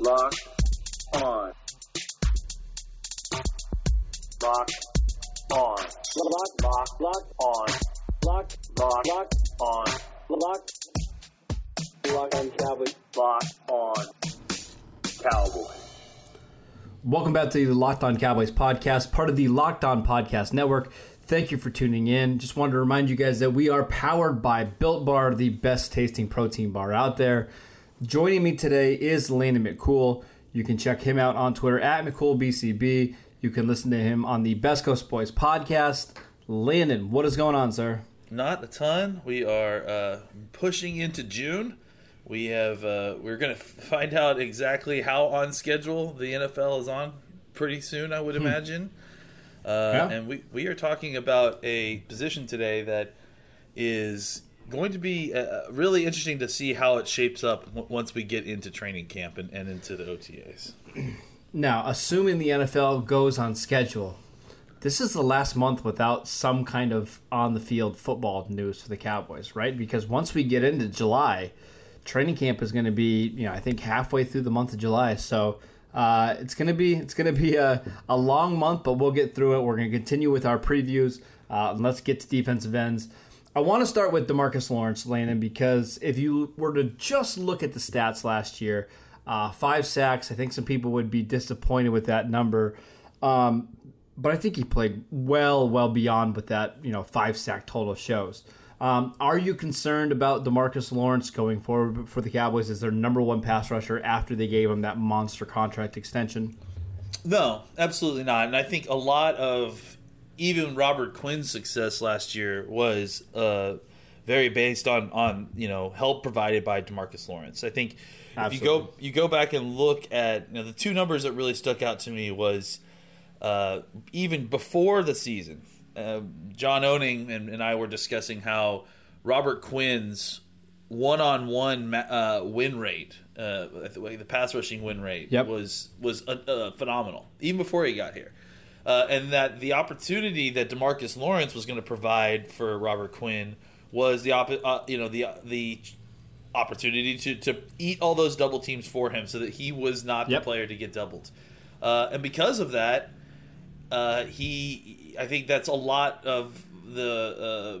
Lock on. Lock on. Lock, lock, lock on. Lock, lock, lock on. Lock, lock on Cowboys. Lock on Cowboys. Welcome back to the Locked On Cowboys podcast, part of the Locked On Podcast Network. Thank you for tuning in. Just wanted to remind you guys that we are powered by Built Bar, the best tasting protein bar out there. Joining me today is Landon McCool. You can check him out on Twitter at McCoolBCB. You can listen to him on the Best Coast Boys podcast. Landon, what is going on, sir? Not a ton. We are uh, pushing into June. We have uh, we're going to find out exactly how on schedule the NFL is on pretty soon. I would imagine. Uh, Yeah. And we we are talking about a position today that is going to be uh, really interesting to see how it shapes up w- once we get into training camp and, and into the OTAs. Now, assuming the NFL goes on schedule, this is the last month without some kind of on the field football news for the Cowboys, right? Because once we get into July, training camp is going to be, you know, I think halfway through the month of July. So uh, it's going to be it's to be a, a long month, but we'll get through it. We're going to continue with our previews. Uh, let's get to defensive ends. I want to start with Demarcus Lawrence, Landon, because if you were to just look at the stats last year, uh, five sacks. I think some people would be disappointed with that number, um, but I think he played well, well beyond what that you know five sack total shows. Um, are you concerned about Demarcus Lawrence going forward for the Cowboys as their number one pass rusher after they gave him that monster contract extension? No, absolutely not. And I think a lot of even Robert Quinn's success last year was uh, very based on on you know help provided by Demarcus Lawrence. I think if you go you go back and look at you know the two numbers that really stuck out to me was uh, even before the season. Uh, John Owning and, and I were discussing how Robert Quinn's one-on-one uh, win rate, uh, the the pass rushing win rate, Yep. was was uh, uh, phenomenal even before he got here, uh, and that the opportunity that Demarcus Lawrence was going to provide for Robert Quinn was the op- uh, you know the the opportunity to to eat all those double teams for him, so that he was not Yep. the player to get doubled, uh, and because of that, uh, he I think that's a lot of the uh,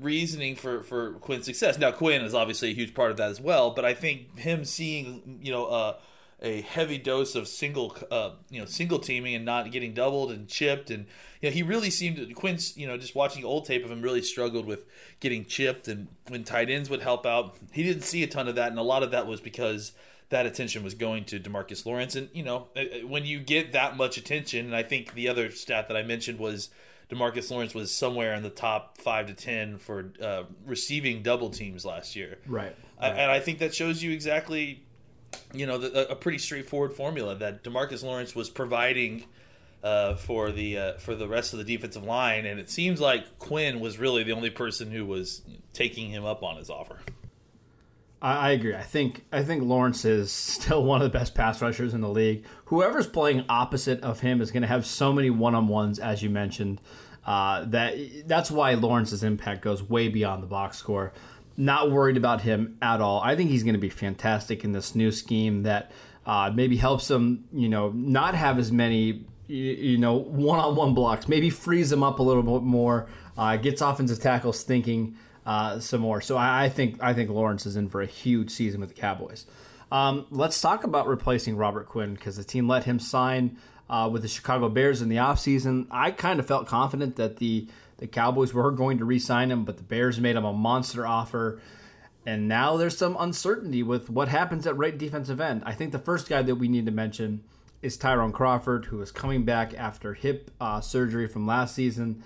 reasoning for for Quinn's success. Now Quinn is obviously a huge part of that as well, but I think him seeing you know uh, a heavy dose of single uh, you know single teaming and not getting doubled and chipped and you know he really seemed to Quinn's you know just watching old tape of him really struggled with getting chipped and when tight ends would help out he didn't see a ton of that and a lot of that was because that attention was going to Demarcus Lawrence. And, you know, uh, uh, when you get that much attention, and I think the other stat that I mentioned was Demarcus Lawrence was somewhere in the top five to 10 for uh, receiving double teams last year. Right. I, and I think that shows you exactly, you know, the, a pretty straightforward formula that Demarcus Lawrence was providing. Uh, for the uh, for the rest of the defensive line, and it seems like Quinn was really the only person who was taking him up on his offer. I, I agree. I think I think Lawrence is still one of the best pass rushers in the league. Whoever's playing opposite of him is going to have so many one on ones, as you mentioned. Uh, that that's why Lawrence's impact goes way beyond the box score. Not worried about him at all. I think he's going to be fantastic in this new scheme that uh, maybe helps him, you know, not have as many, you, know, one-on-one blocks. Maybe frees him up a little bit more. Uh, gets offensive tackles thinking uh, some more. So I, I think I think Lawrence is in for a huge season with the Cowboys. Um, let's talk about replacing Robert Quinn because the team let him sign uh, with the Chicago Bears in the offseason. I kind of felt confident that the the Cowboys were going to re-sign him, but the Bears made him a monster offer. And now there's some uncertainty with what happens at right defensive end. I think the first guy that we need to mention is Tyrone Crawford, who is coming back after hip uh, surgery from last season.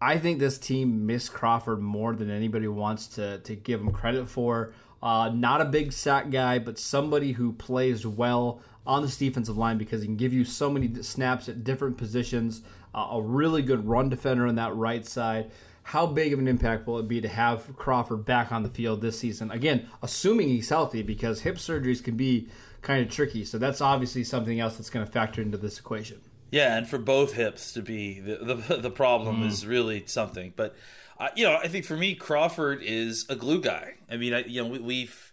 I think this team missed Crawford more than anybody wants to, to give him credit for. Uh, not a big sack guy, but somebody who plays well on this defensive line because he can give you so many snaps at different positions. Uh, a really good run defender on that right side. How big of an impact will it be to have Crawford back on the field this season? Again, assuming he's healthy, because hip surgeries can be kind of tricky. So that's obviously something else that's going to factor into this equation. Yeah, and for both hips to be the the, the problem is really something. But uh, you know, I think for me, Crawford is a glue guy. I mean, I, you know, we, we've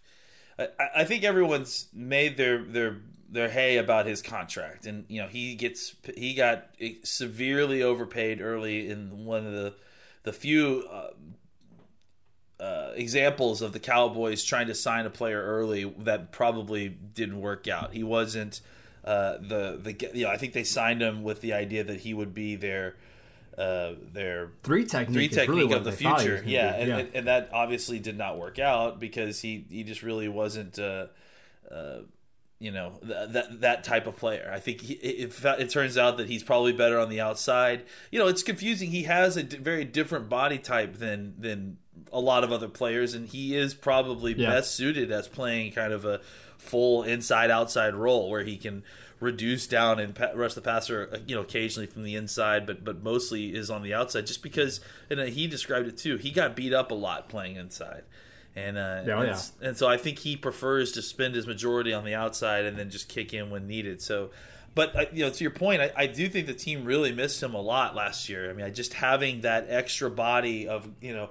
I, I think everyone's made their their their hay about his contract, and you know he gets he got severely overpaid early in one of the the few uh, uh, examples of the Cowboys trying to sign a player early that probably didn't work out. He wasn't uh, the the you know I think they signed him with the idea that he would be their uh, their three technique, three technique really of the future. Yeah, and, yeah. and, and that obviously did not work out because he he just really wasn't. Uh, uh, you know th- that that type of player. I think he, it, it, turns out that he's probably better on the outside. You know, it's confusing. He has a d- very different body type than than a lot of other players, and he is probably yeah. best suited as playing kind of a full inside outside role where he can reduce down and rush the passer, uh, you know, occasionally from the inside, but but mostly is on the outside. Just because, and he described it too. He got beat up a lot playing inside. And uh, oh, and, yeah. and so I think he prefers to spend his majority on the outside and then just kick in when needed. So, but uh, you know, to your point, I, I, do think the team really missed him a lot last year. I mean, just having that extra body of you know,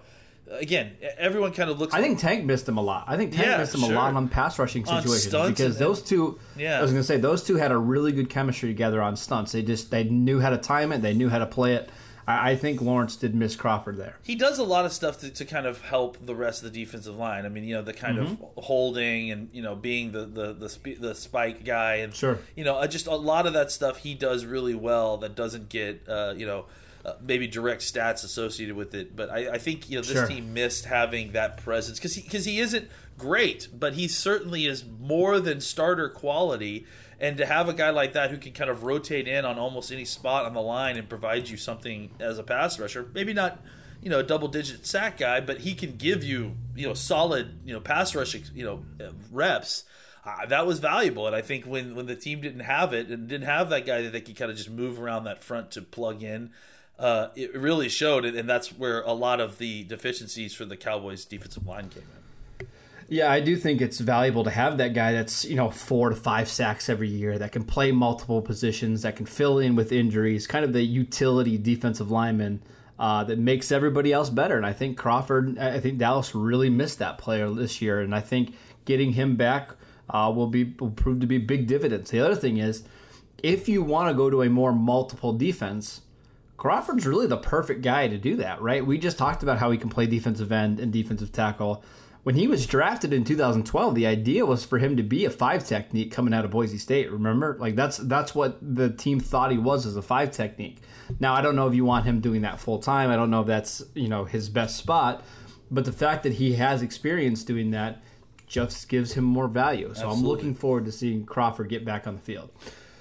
again, everyone kind of looks. I think Tank missed him a lot. I think Tank yeah, missed him sure. a lot on pass rushing situations because those two. Yeah, I was going to say those two had a really good chemistry together on stunts. They just they knew how to time it. They knew how to play it. I, I think Lawrence did miss Crawford there. He does a lot of stuff to, to kind of help the rest of the defensive line. I mean, you know, the kind Mm-hmm. of holding and you know being the the the, sp- the spike guy and Sure. you know just a lot of that stuff he does really well. That doesn't get uh, you know. Uh, maybe direct stats associated with it, but I, I think you know this Sure. team missed having that presence because he because he isn't great, but he certainly is more than starter quality. And to have a guy like that who can kind of rotate in on almost any spot on the line and provide you something as a pass rusher, maybe not you know a double digit sack guy, but he can give you you know solid you know pass rush you know reps. Uh, that was valuable, and I think when when the team didn't have it and didn't have that guy that they could kind of just move around that front to plug in, uh, it really showed, and that's where a lot of the deficiencies for the Cowboys defensive line came in. Yeah, I do think it's valuable to have that guy that's, you know, four to five sacks every year, that can play multiple positions, that can fill in with injuries, kind of the utility defensive lineman uh, that makes everybody else better. And I think Crawford, I think Dallas really missed that player this year. And I think getting him back uh, will be will prove to be big dividends. The other thing is, if you want to go to a more multiple defense, Crawford's really the perfect guy to do that, right? We just talked about how he can play defensive end and defensive tackle. When he was drafted in 2012, the idea was for him to be a five technique coming out of Boise State. Remember, like that's that's what the team thought he was as a five technique. Now I don't know if you want him doing that full time. I don't know if that's you know his best spot, but the fact that he has experience doing that just gives him more value. So I'm looking forward to seeing Crawford get back on the field.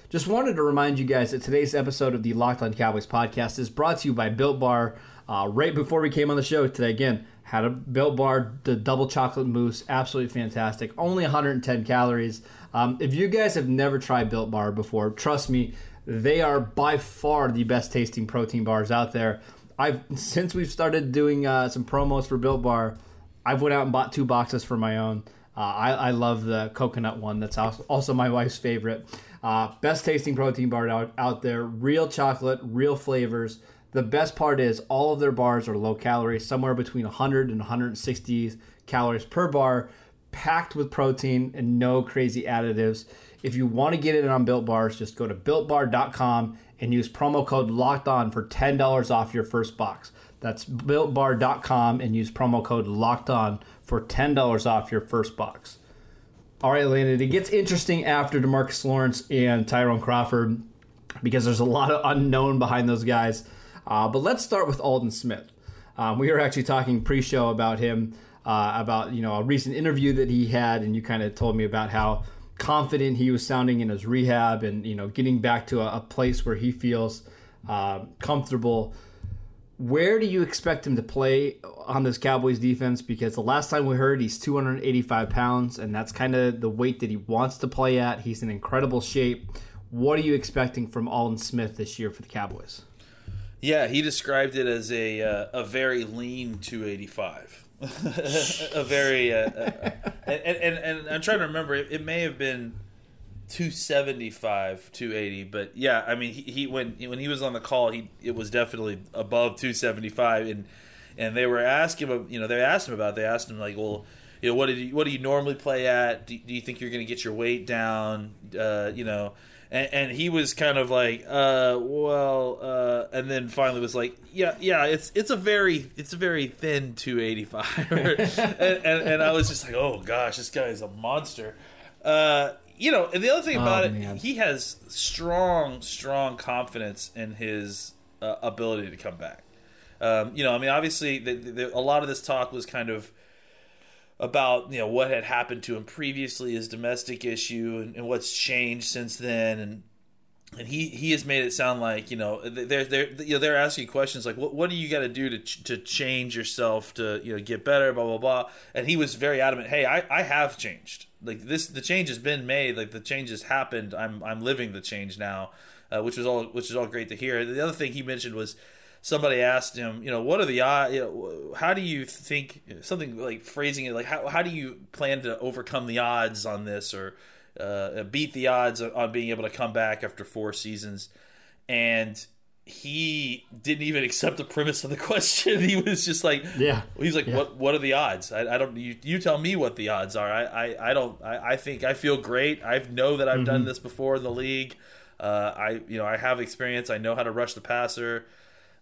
Just wanted to remind you guys that today's episode of the Locked On Cowboys podcast is brought to you by Built Bar. Uh, right before we came on the show today, again, had a Built Bar, the double chocolate mousse, absolutely fantastic. Only 110 calories. Um, if you guys have never tried Built Bar before, trust me, they are by far the best tasting protein bars out there. I've since we've started doing uh, some promos for Built Bar, I've went out and bought two boxes for my own. Uh, I, I love the coconut one. That's also my wife's favorite. Uh, best tasting protein bar out, out there. Real chocolate, real flavors. The best part is all of their bars are low calorie, somewhere between 100 and 160 calories per bar, packed with protein and no crazy additives. If you want to get it on Built Bars, just go to builtbar.com and use promo code locked on for $10 off your first box. That's builtbar.com and use promo code locked on for $10 off your first box. All right, Landon, it gets interesting after Demarcus Lawrence and Tyrone Crawford because there's a lot of unknown behind those guys. Uh, but let's start with Aldon Smith. Um, we were actually talking pre-show about him, uh, about you know a recent interview that he had, and you kind of told me about how confident he was sounding in his rehab, and you know getting back to a, a place where he feels uh, comfortable. Where do you expect him to play on this Cowboys defense? Because the last time we heard, he's 285 pounds, and that's kind of the weight that he wants to play at. He's in incredible shape. What are you expecting from Aldon Smith this year for the Cowboys? Yeah, he described it as a uh, a very lean 285. a very uh, uh, and, and and I'm trying to remember. It, it may have been 275, 280, but yeah, I mean, he, he when when he was on the call, he it was definitely above 275, and and they were asking him, you know, they asked him about. It. They asked him like, well, you know, what did you, what do you normally play at? Do, do you think you're going to get your weight down? Uh, you know, and, and, he was kind of like, uh, well, uh, and then finally was like, yeah, yeah, it's it's a very it's a very thin 285, and, and, and, I was just like, oh gosh, this guy is a monster. Uh, you know, and the other thing about oh, it, man. he has strong, strong confidence in his uh, ability to come back. Um, you know, I mean, obviously, the, the, a lot of this talk was kind of about you know what had happened to him previously, his domestic issue, and, and what's changed since then, and and he he has made it sound like you know they're they're you know they're asking questions like what what do you got to do to to change yourself to you know get better blah blah blah. And he was very adamant hey I I have changed. Like this the change has been made. Like the change has happened. I'm I'm living the change now uh, which was all which is all great to hear. The other thing he mentioned was somebody asked him, you know, what are the odds? You know, how do you think something like phrasing it like how how do you plan to overcome the odds on this or uh, beat the odds on being able to come back after four seasons? And he didn't even accept the premise of the question. He was just like, yeah, he's like, yeah. what what are the odds? I, I, don't. You, you tell me what the odds are. I I, I don't. I, I think I feel great. I know that I've mm-hmm. done this before in the league. Uh, I you know I have experience. I know how to rush the passer.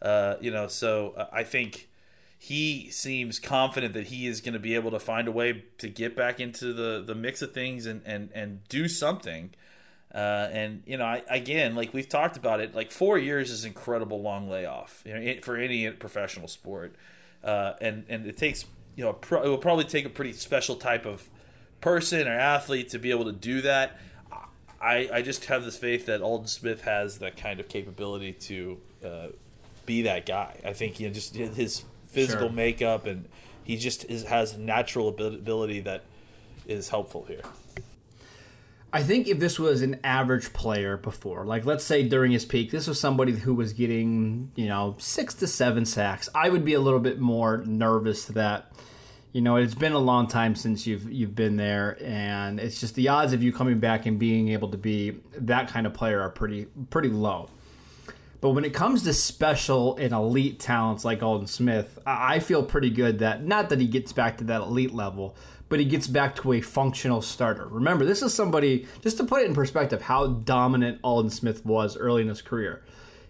Uh, you know, so uh, I think he seems confident that he is going to be able to find a way to get back into the, the mix of things and, and, and do something. Uh, and you know, I, again, like we've talked about it, like four years is incredible long layoff you know, for any professional sport, uh, and and it takes you know pro- it will probably take a pretty special type of person or athlete to be able to do that. I, I just have this faith that Aldon Smith has that kind of capability to uh, be that guy. I think you know just his physical sure. makeup and he just is, has natural ability that is helpful here. I think if this was an average player before, like let's say during his peak, this was somebody who was getting, you know, six to seven sacks, I would be a little bit more nervous that, you know, it's been a long time since you've you've been there, and it's just the odds of you coming back and being able to be that kind of player are pretty pretty low. But when it comes to special and elite talents like Aldon Smith, I feel pretty good that not that he gets back to that elite level, but he gets back to a functional starter. Remember, this is somebody, just to put it in perspective, how dominant Aldon Smith was early in his career.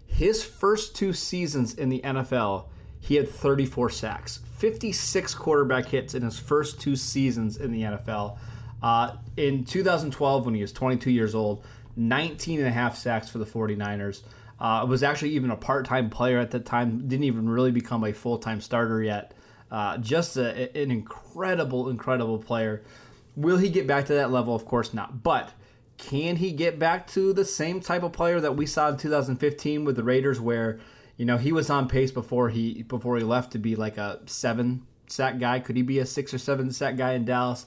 His first two seasons in the NFL, he had 34 sacks, 56 quarterback hits in his first two seasons in the NFL. Uh, in 2012, when he was 22 years old, 19 and a half sacks for the 49ers. Uh, was actually even a part-time player at the time. Didn't even really become a full-time starter yet. Uh, just a, an incredible, incredible player. Will he get back to that level? Of course not. But can he get back to the same type of player that we saw in 2015 with the Raiders, where you know he was on pace before he before he left to be like a seven sack guy? Could he be a six or seven sack guy in Dallas?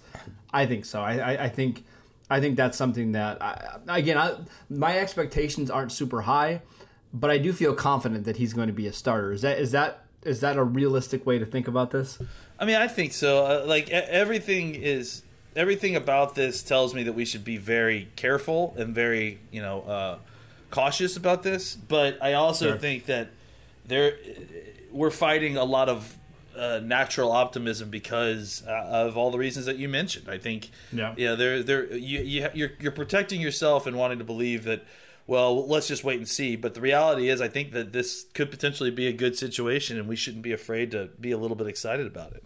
I think so. I, I, I think I think that's something that I, again I, my expectations aren't super high but I do feel confident that he's going to be a starter. Is that is that is that a realistic way to think about this? I mean, I think so. Uh, like everything is everything about this tells me that we should be very careful and very you know uh, cautious about this. But I also sure. think that there we're fighting a lot of uh, natural optimism because uh, of all the reasons that you mentioned. I think yeah, yeah, there there you, you you're you're protecting yourself and wanting to believe that well, let's just wait and see. But the reality is, I think that this could potentially be a good situation, and we shouldn't be afraid to be a little bit excited about it.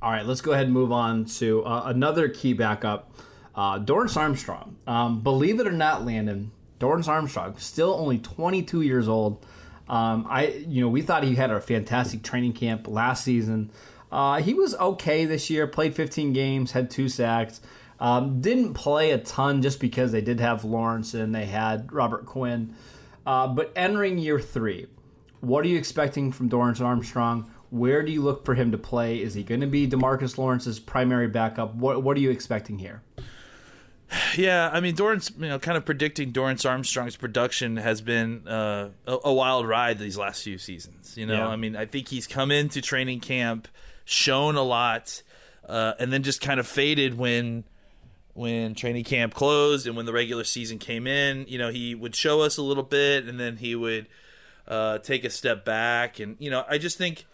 All right, let's go ahead and move on to uh, another key backup, uh, Dorance Armstrong. Um, believe it or not, Landon, Dorance Armstrong, still only 22 years old. Um, I, you know, we thought he had a fantastic training camp last season. Uh, he was okay this year. Played 15 games, had two sacks. Um, didn't play a ton just because they did have Lawrence and they had Robert Quinn. Uh, but entering year three, what are you expecting from Dorance Armstrong? Where do you look for him to play? Is he going to be Demarcus Lawrence's primary backup? What What are you expecting here? Yeah, I mean, Dorance, you know, kind of predicting Dorance Armstrong's production has been uh, a, a, wild ride these last few seasons. You know, yeah. I mean, I think he's come into training camp, shown a lot, uh, and then just kind of faded when when training camp closed and when the regular season came in. You know, he would show us a little bit and then he would uh, take a step back. And, you know, I just think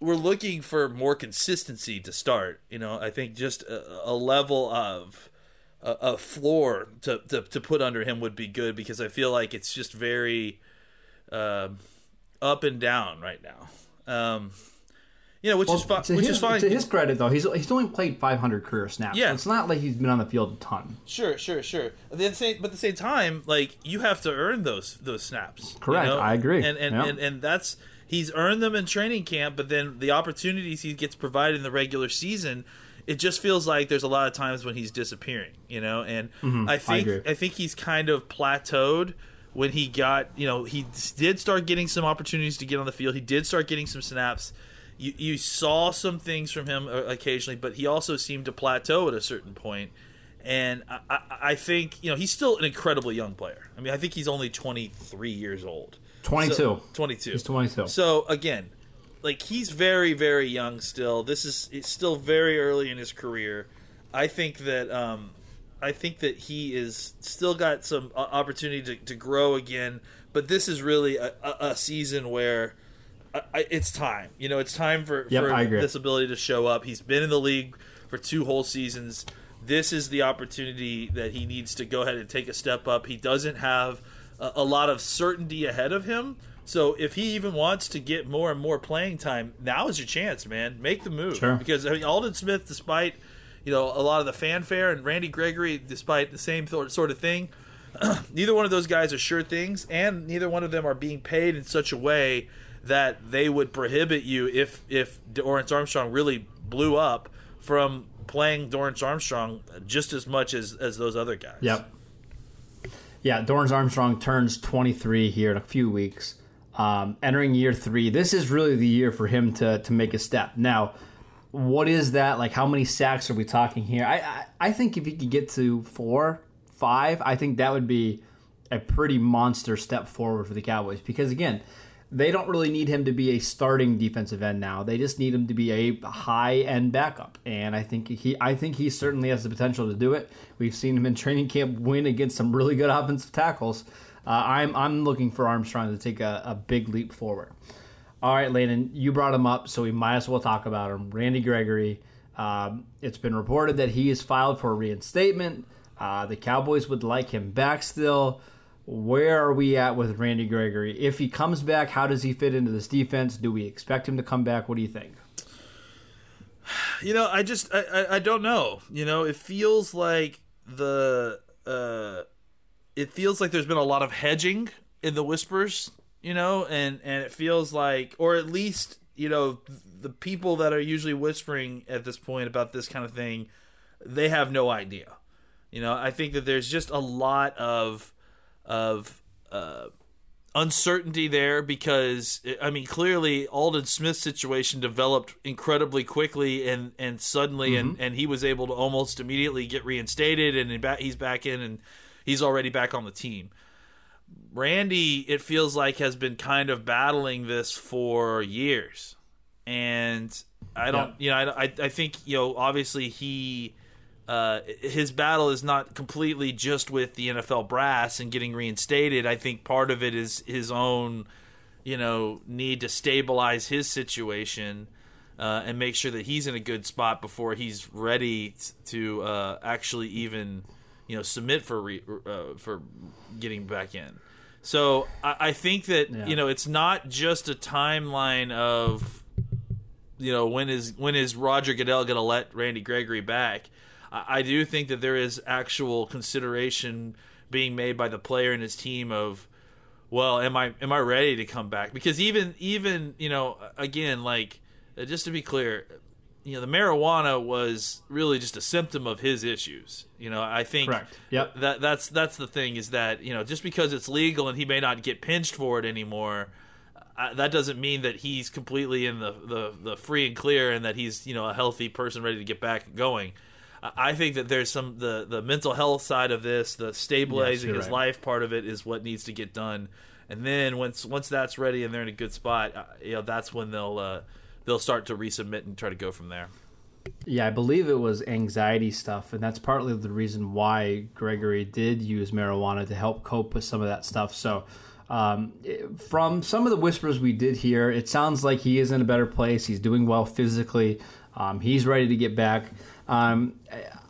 we're looking for more consistency to start. You know, I think just a, a level of a, a floor to, to to put under him would be good because I feel like it's just very um, up and down right now. Um, you know, which Well, is Which his, is fine. To his credit, though, he's he's only played 500 career snaps. Yeah. So it's not like he's been on the field a ton. Sure, sure, sure. At the same, but at the same time, like you have to earn those those snaps. you Correct. know? I agree. And and, Yeah. and and that's he's earned them in training camp, but then the opportunities he gets provided in the regular season, it just feels like there's a lot of times when he's disappearing. You know, and I think Mm-hmm. I think he's kind of plateaued when he got you know he did start getting some opportunities to get on the field. He did start getting some snaps. You, you saw some things from him uh, occasionally, but he also seemed to plateau at a certain point. And I, I, I think you know he's still an incredibly young player. I mean, I think he's only 23 years old. 22. So- 22. He's 22. So again, like he's very very young still. This is it's still very early in his career. I think that um, I think that he is still got some uh, opportunity to, to grow again. But this is really a, a, a season where I, it's time. You know, it's time for, Yep, for this ability to show up. He's been in the league for two whole seasons. This is the opportunity that he needs to go ahead and take a step up. He doesn't have a, a lot of certainty ahead of him. So if he even wants to get more and more playing time, now is your chance, man. Make the move. Sure. Because I mean, Aldon Smith, despite you know a lot of the fanfare, and Randy Gregory, despite the same th- sort of thing, neither one of those guys are sure things, and neither one of them are being paid in such a way that they would prohibit you if if Dorance Armstrong really blew up from playing Dorance Armstrong just as much as as those other guys. Yep. Yeah, Dorance Armstrong turns 23 here in a few weeks. Um, entering year three, this is really the year for him to to make a step. Now, what is that? Like, how many sacks are we talking here? I I, I think if he could get to four, five, I think that would be a pretty monster step forward for the Cowboys. Because again, they don't really need him to be a starting defensive end now. They just need him to be a high end backup, and I think he I think he certainly has the potential to do it. We've seen him in training camp win against some really good offensive tackles. Uh, I'm I'm looking for Armstrong to take a, a big leap forward. All right, Landon, you brought him up, so we might as well talk about him. Randy Gregory. Um, it's been reported that he is filed for reinstatement. Uh, the Cowboys would like him back still. Where are we at with Randy Gregory? If he comes back, how does he fit into this defense? Do we expect him to come back? What do you think? You know, I just I, I, I don't know. You know, it feels like the uh it feels like there's been a lot of hedging in the whispers, you know, and and it feels like or at least, you know, the people that are usually whispering at this point about this kind of thing, they have no idea. You know, I think that there's just a lot of of uh uncertainty there because I mean clearly Aldon Smith's situation developed incredibly quickly and and suddenly and and he was able to almost immediately get reinstated and he's back in and he's already back on the team. Randy it feels like has been kind of battling this for years. And I don't you know I, I I think you know obviously he uh, his battle is not completely just with the NFL brass and getting reinstated. I think part of it is his own, you know, need to stabilize his situation uh, and make sure that he's in a good spot before he's ready to uh, actually even, you know, submit for re- uh, for getting back in. So I, I think that Yeah. you know it's not just a timeline of you know when is when is Roger Goodell going to let Randy Gregory back? I, I do think that there is actual consideration being made by the player and his team of, well, am I am I ready to come back? Because even even you know again like uh, just to be clear, you know the marijuana was really just a symptom of his issues. You know I think Correct. Yep. that that's that's the thing is that you know just because it's legal and he may not get pinched for it anymore uh, that doesn't mean that he's completely in the, the, the free and clear and that he's you know a healthy person ready to get back going. I think that there's some the the mental health side of this, the stabilizing you're his right. life part of it is what needs to get done, and then once once that's ready and they're in a good spot, uh, you know that's when they'll uh, they'll start to resubmit and try to go from there. Yeah, I believe it was anxiety stuff, and that's partly the reason why Gregory did use marijuana to help cope with some of that stuff. So, Um, from some of the whispers we did hear, it sounds like he is in a better place. He's doing well physically. Um, he's ready to get back. Um,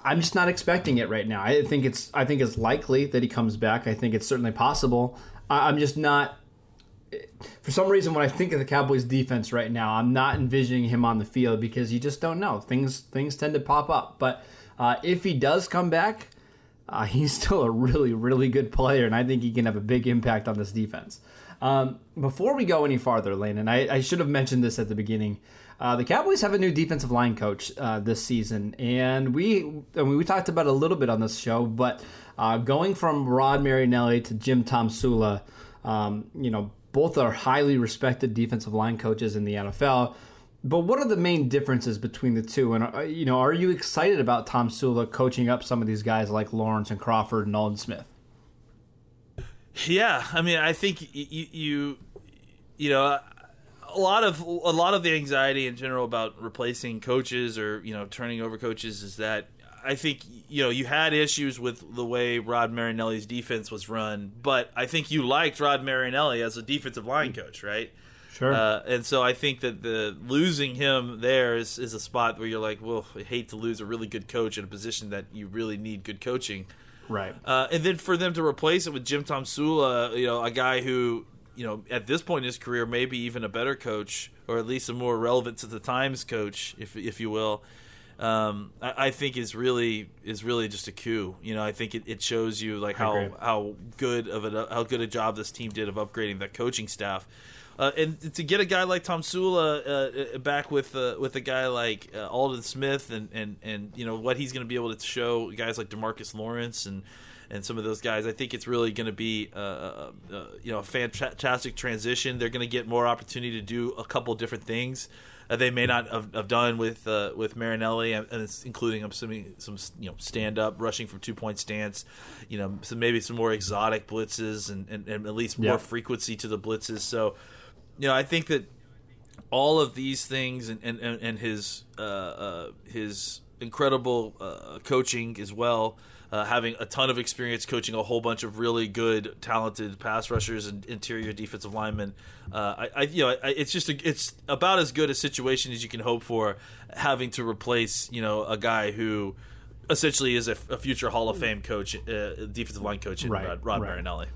I'm just not expecting it right now. I think it's I think it's likely that he comes back. I think it's certainly possible. I'm just not. For some reason, when I think of the Cowboys' defense right now, I'm not envisioning him on the field because you just don't know. Things things tend to pop up. But uh, if he does come back, uh, he's still a really really good player, and I think he can have a big impact on this defense. Um, before we go any farther, Lane, and I, I should have mentioned this at the beginning. Uh, the Cowboys have a new defensive line coach uh, this season, and we I mean, we talked about a little bit on this show, but uh, going from Rod Marinelli to Jim Tomsula, um, you know, both are highly respected defensive line coaches in the NFL. But what are the main differences between the two? And uh, you know, are you excited about Tomsula coaching up some of these guys like Lawrence and Crawford and Aldon Smith? Yeah, I mean, I think you you, you know a lot of a lot of the anxiety in general about replacing coaches or you know turning over coaches is that I think you know you had issues with the way Rod Marinelli's defense was run, but I think you liked Rod Marinelli as a defensive line coach, right? Sure. Uh, and so I think that the losing him there is, is a spot where you're like, well, I hate to lose a really good coach in a position that you really need good coaching. Right. Uh, and then for them to replace it with Jim Tomsula, you know, a guy who you know, at this point in his career, maybe even a better coach, or at least a more relevant to the times coach, if if you will. Um, I, I, think is really is really just a coup. You know, I think it, it shows you like how how good of a how good a job this team did of upgrading the coaching staff. Uh, and to get a guy like Tomsula uh, uh, back with uh, with a guy like uh, Aldon Smith and, and, and you know what he's going to be able to show guys like Demarcus Lawrence and and some of those guys. I think it's really going to be uh, uh, uh, you know a fantastic transition. They're going to get more opportunity to do a couple different things that they may not have, have done with uh, with Marinelli, and it's including I'm assuming some you know stand up rushing from two point stance, you know, some maybe some more exotic blitzes and, and, and at least more yeah. frequency to the blitzes. So, you know, I think that all of these things and and, and his uh, uh, his incredible uh, coaching as well uh, having a ton of experience coaching a whole bunch of really good, talented pass rushers and interior defensive linemen. Uh, I, I, you know, I, it's just a, it's about as good a situation as you can hope for, having to replace you know a guy who essentially is a, a future Hall of Fame coach, uh, defensive line coach in right, Rod, Rod right. Marinelli.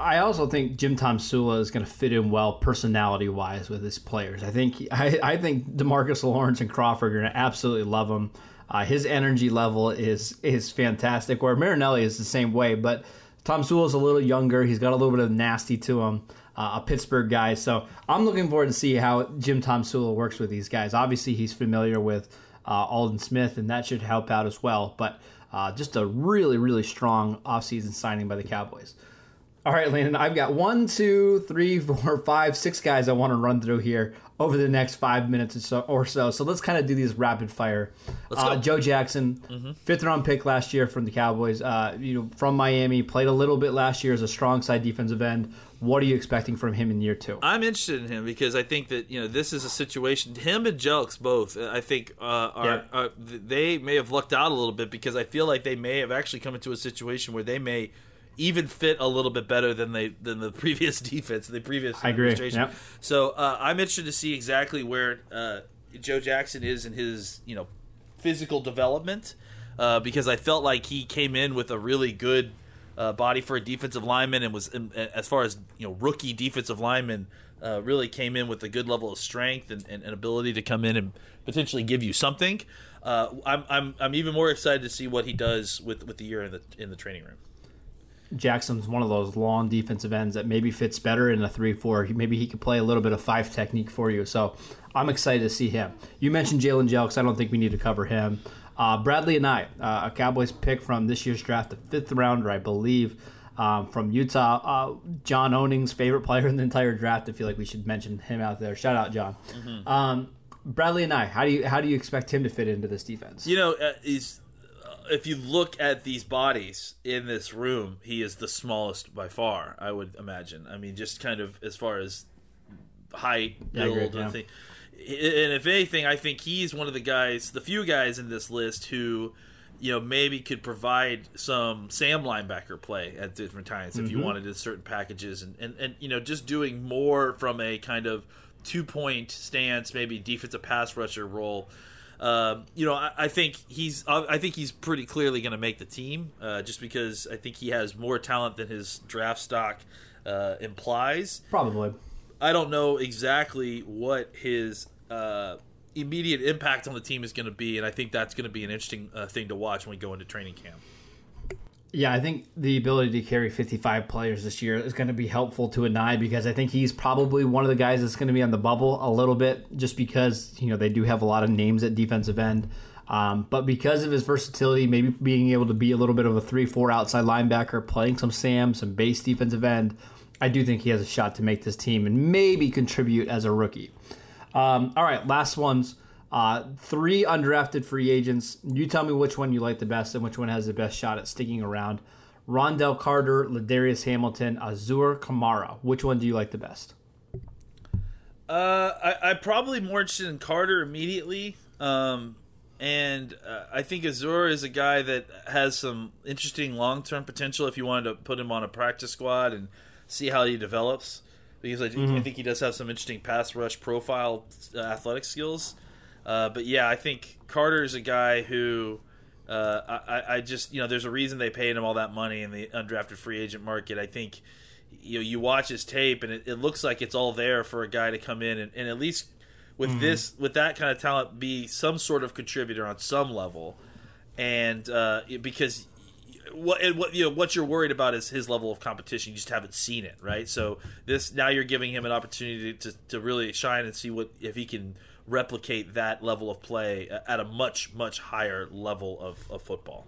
I also think Jim Tomsula is going to fit in well personality wise with his players. I think I, I think Demarcus Lawrence and Crawford are going to absolutely love him. Uh, his energy level is is fantastic. Where Marinelli is the same way, but Tomsula is a little younger. He's got a little bit of nasty to him. Uh, a Pittsburgh guy, so I'm looking forward to see how Jim Tomsula works with these guys. Obviously, he's familiar with uh, Aldon Smith, and that should help out as well. But uh, just a really, really strong offseason signing by the Cowboys. All right, Landon, I've got one, two, three, four, five, six guys I want to run through here over the next five minutes or so. Or so. so let's kind of do these rapid fire. Uh, Joe Jackson, mm-hmm. fifth round pick last year from the Cowboys. Uh, you know, from Miami, played a little bit last year as a strong side defensive end. What are you expecting from him in year two? I'm interested in him because I think that you know this is a situation. Him and Jelks both, I think, uh, are, yeah. are they may have lucked out a little bit because I feel like they may have actually come into a situation where they may even fit a little bit better than they than the previous defense, the previous I agree. Yep. So uh, I'm interested to see exactly where uh, Joe Jackson is in his you know physical development uh, because I felt like he came in with a really good uh, body for a defensive lineman and was as far as you know rookie defensive lineman. Uh, really came in with a good level of strength and, and, and ability to come in and potentially give you something. Uh, I'm, I'm I'm even more excited to see what he does with, with the year in the in the training room. Jackson's one of those long defensive ends that maybe fits better in a 3 4. Maybe he could play a little bit of five technique for you. So I'm excited to see him. You mentioned Jalen Jelks. I don't think we need to cover him. Uh, and Anae, uh, a Cowboys pick from this year's draft, the fifth rounder, I believe, um, from Utah. Uh, John Owning's favorite player in the entire draft. I feel like we should mention him out there. Shout out, John. Mm-hmm. Um, Bradlee Anae, how do you how do you expect him to fit into this defense? You know, uh, he's if you look at these bodies in this room, he is the smallest by far. I would imagine. I mean, just kind of as far as height, build, yeah, agree, and And if anything, I think he's one of the guys, the few guys in this list who you know, maybe could provide some Sam linebacker play at different times if Mm-hmm. you wanted in certain packages, and, and and you know, just doing more from a kind of two point stance, maybe defensive pass rusher role. Um, you know, I, I think he's I I think he's pretty clearly going to make the team, uh, just because I think he has more talent than his draft stock uh, implies. Probably. I don't know exactly what his uh, immediate impact on the team is going to be, and I think that's going to be an interesting uh, thing to watch when we go into training camp. Yeah, I think the ability to carry 55 players this year is going to be helpful to Anae because I think he's probably one of the guys that's going to be on the bubble a little bit just because, you know, they do have a lot of names at defensive end. Um, but because of his versatility, maybe being able to be a little bit of a 3 4 outside linebacker, playing some Sam, some base defensive end, I do think he has a shot to make this team and maybe contribute as a rookie. Um, all right, last ones. Uh, three undrafted free agents. You tell me which one you like the best and which one has the best shot at sticking around. Rondell Carter, Ladarius Hamilton, Azur Kamara. Which one do you like the best? Uh, I, I'm probably more interested in Carter immediately. Um, and uh, I think Azur is a guy that has some interesting long term potential if you wanted to put him on a practice squad and see how he develops. Because I, I think he does have some interesting pass rush profile uh, athletic skills. Uh, but yeah, I think Carter is a guy who uh, I, I just you know there's a reason they paid him all that money in the undrafted free agent market. I think you know you watch his tape and it, it looks like it's all there for a guy to come in and, and at least with this with that kind of talent be some sort of contributor on some level. And uh, because what and what you know what you're worried about is his level of competition. You just haven't seen it, right? So this now you're giving him an opportunity to, to really shine and see what if he can replicate that level of play at a much much higher level of, of football.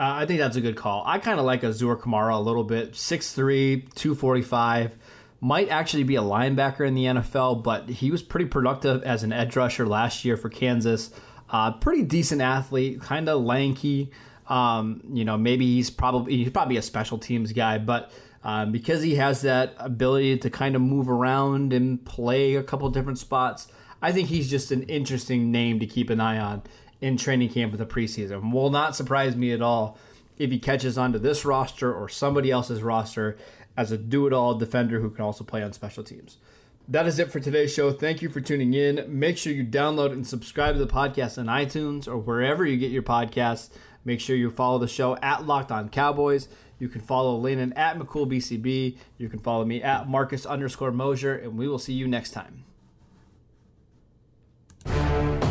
Uh, I think that's a good call. I kind of like Azur Kamara a little bit. 6'3, 245. Might actually be a linebacker in the NFL, but he was pretty productive as an edge rusher last year for Kansas. Uh, pretty decent athlete, kind of lanky. Um, you know, maybe he's probably he's probably a special teams guy, but um, because he has that ability to kind of move around and play a couple different spots, I think he's just an interesting name to keep an eye on in training camp with the preseason. Will not surprise me at all if he catches onto this roster or somebody else's roster as a do it all defender who can also play on special teams. That is it for today's show. Thank you for tuning in. Make sure you download and subscribe to the podcast on iTunes or wherever you get your podcasts. Make sure you follow the show at Locked On Cowboys. You can follow Landon at McCoolBCB. You can follow me at Marcus underscore Mosher, and we will see you next time. you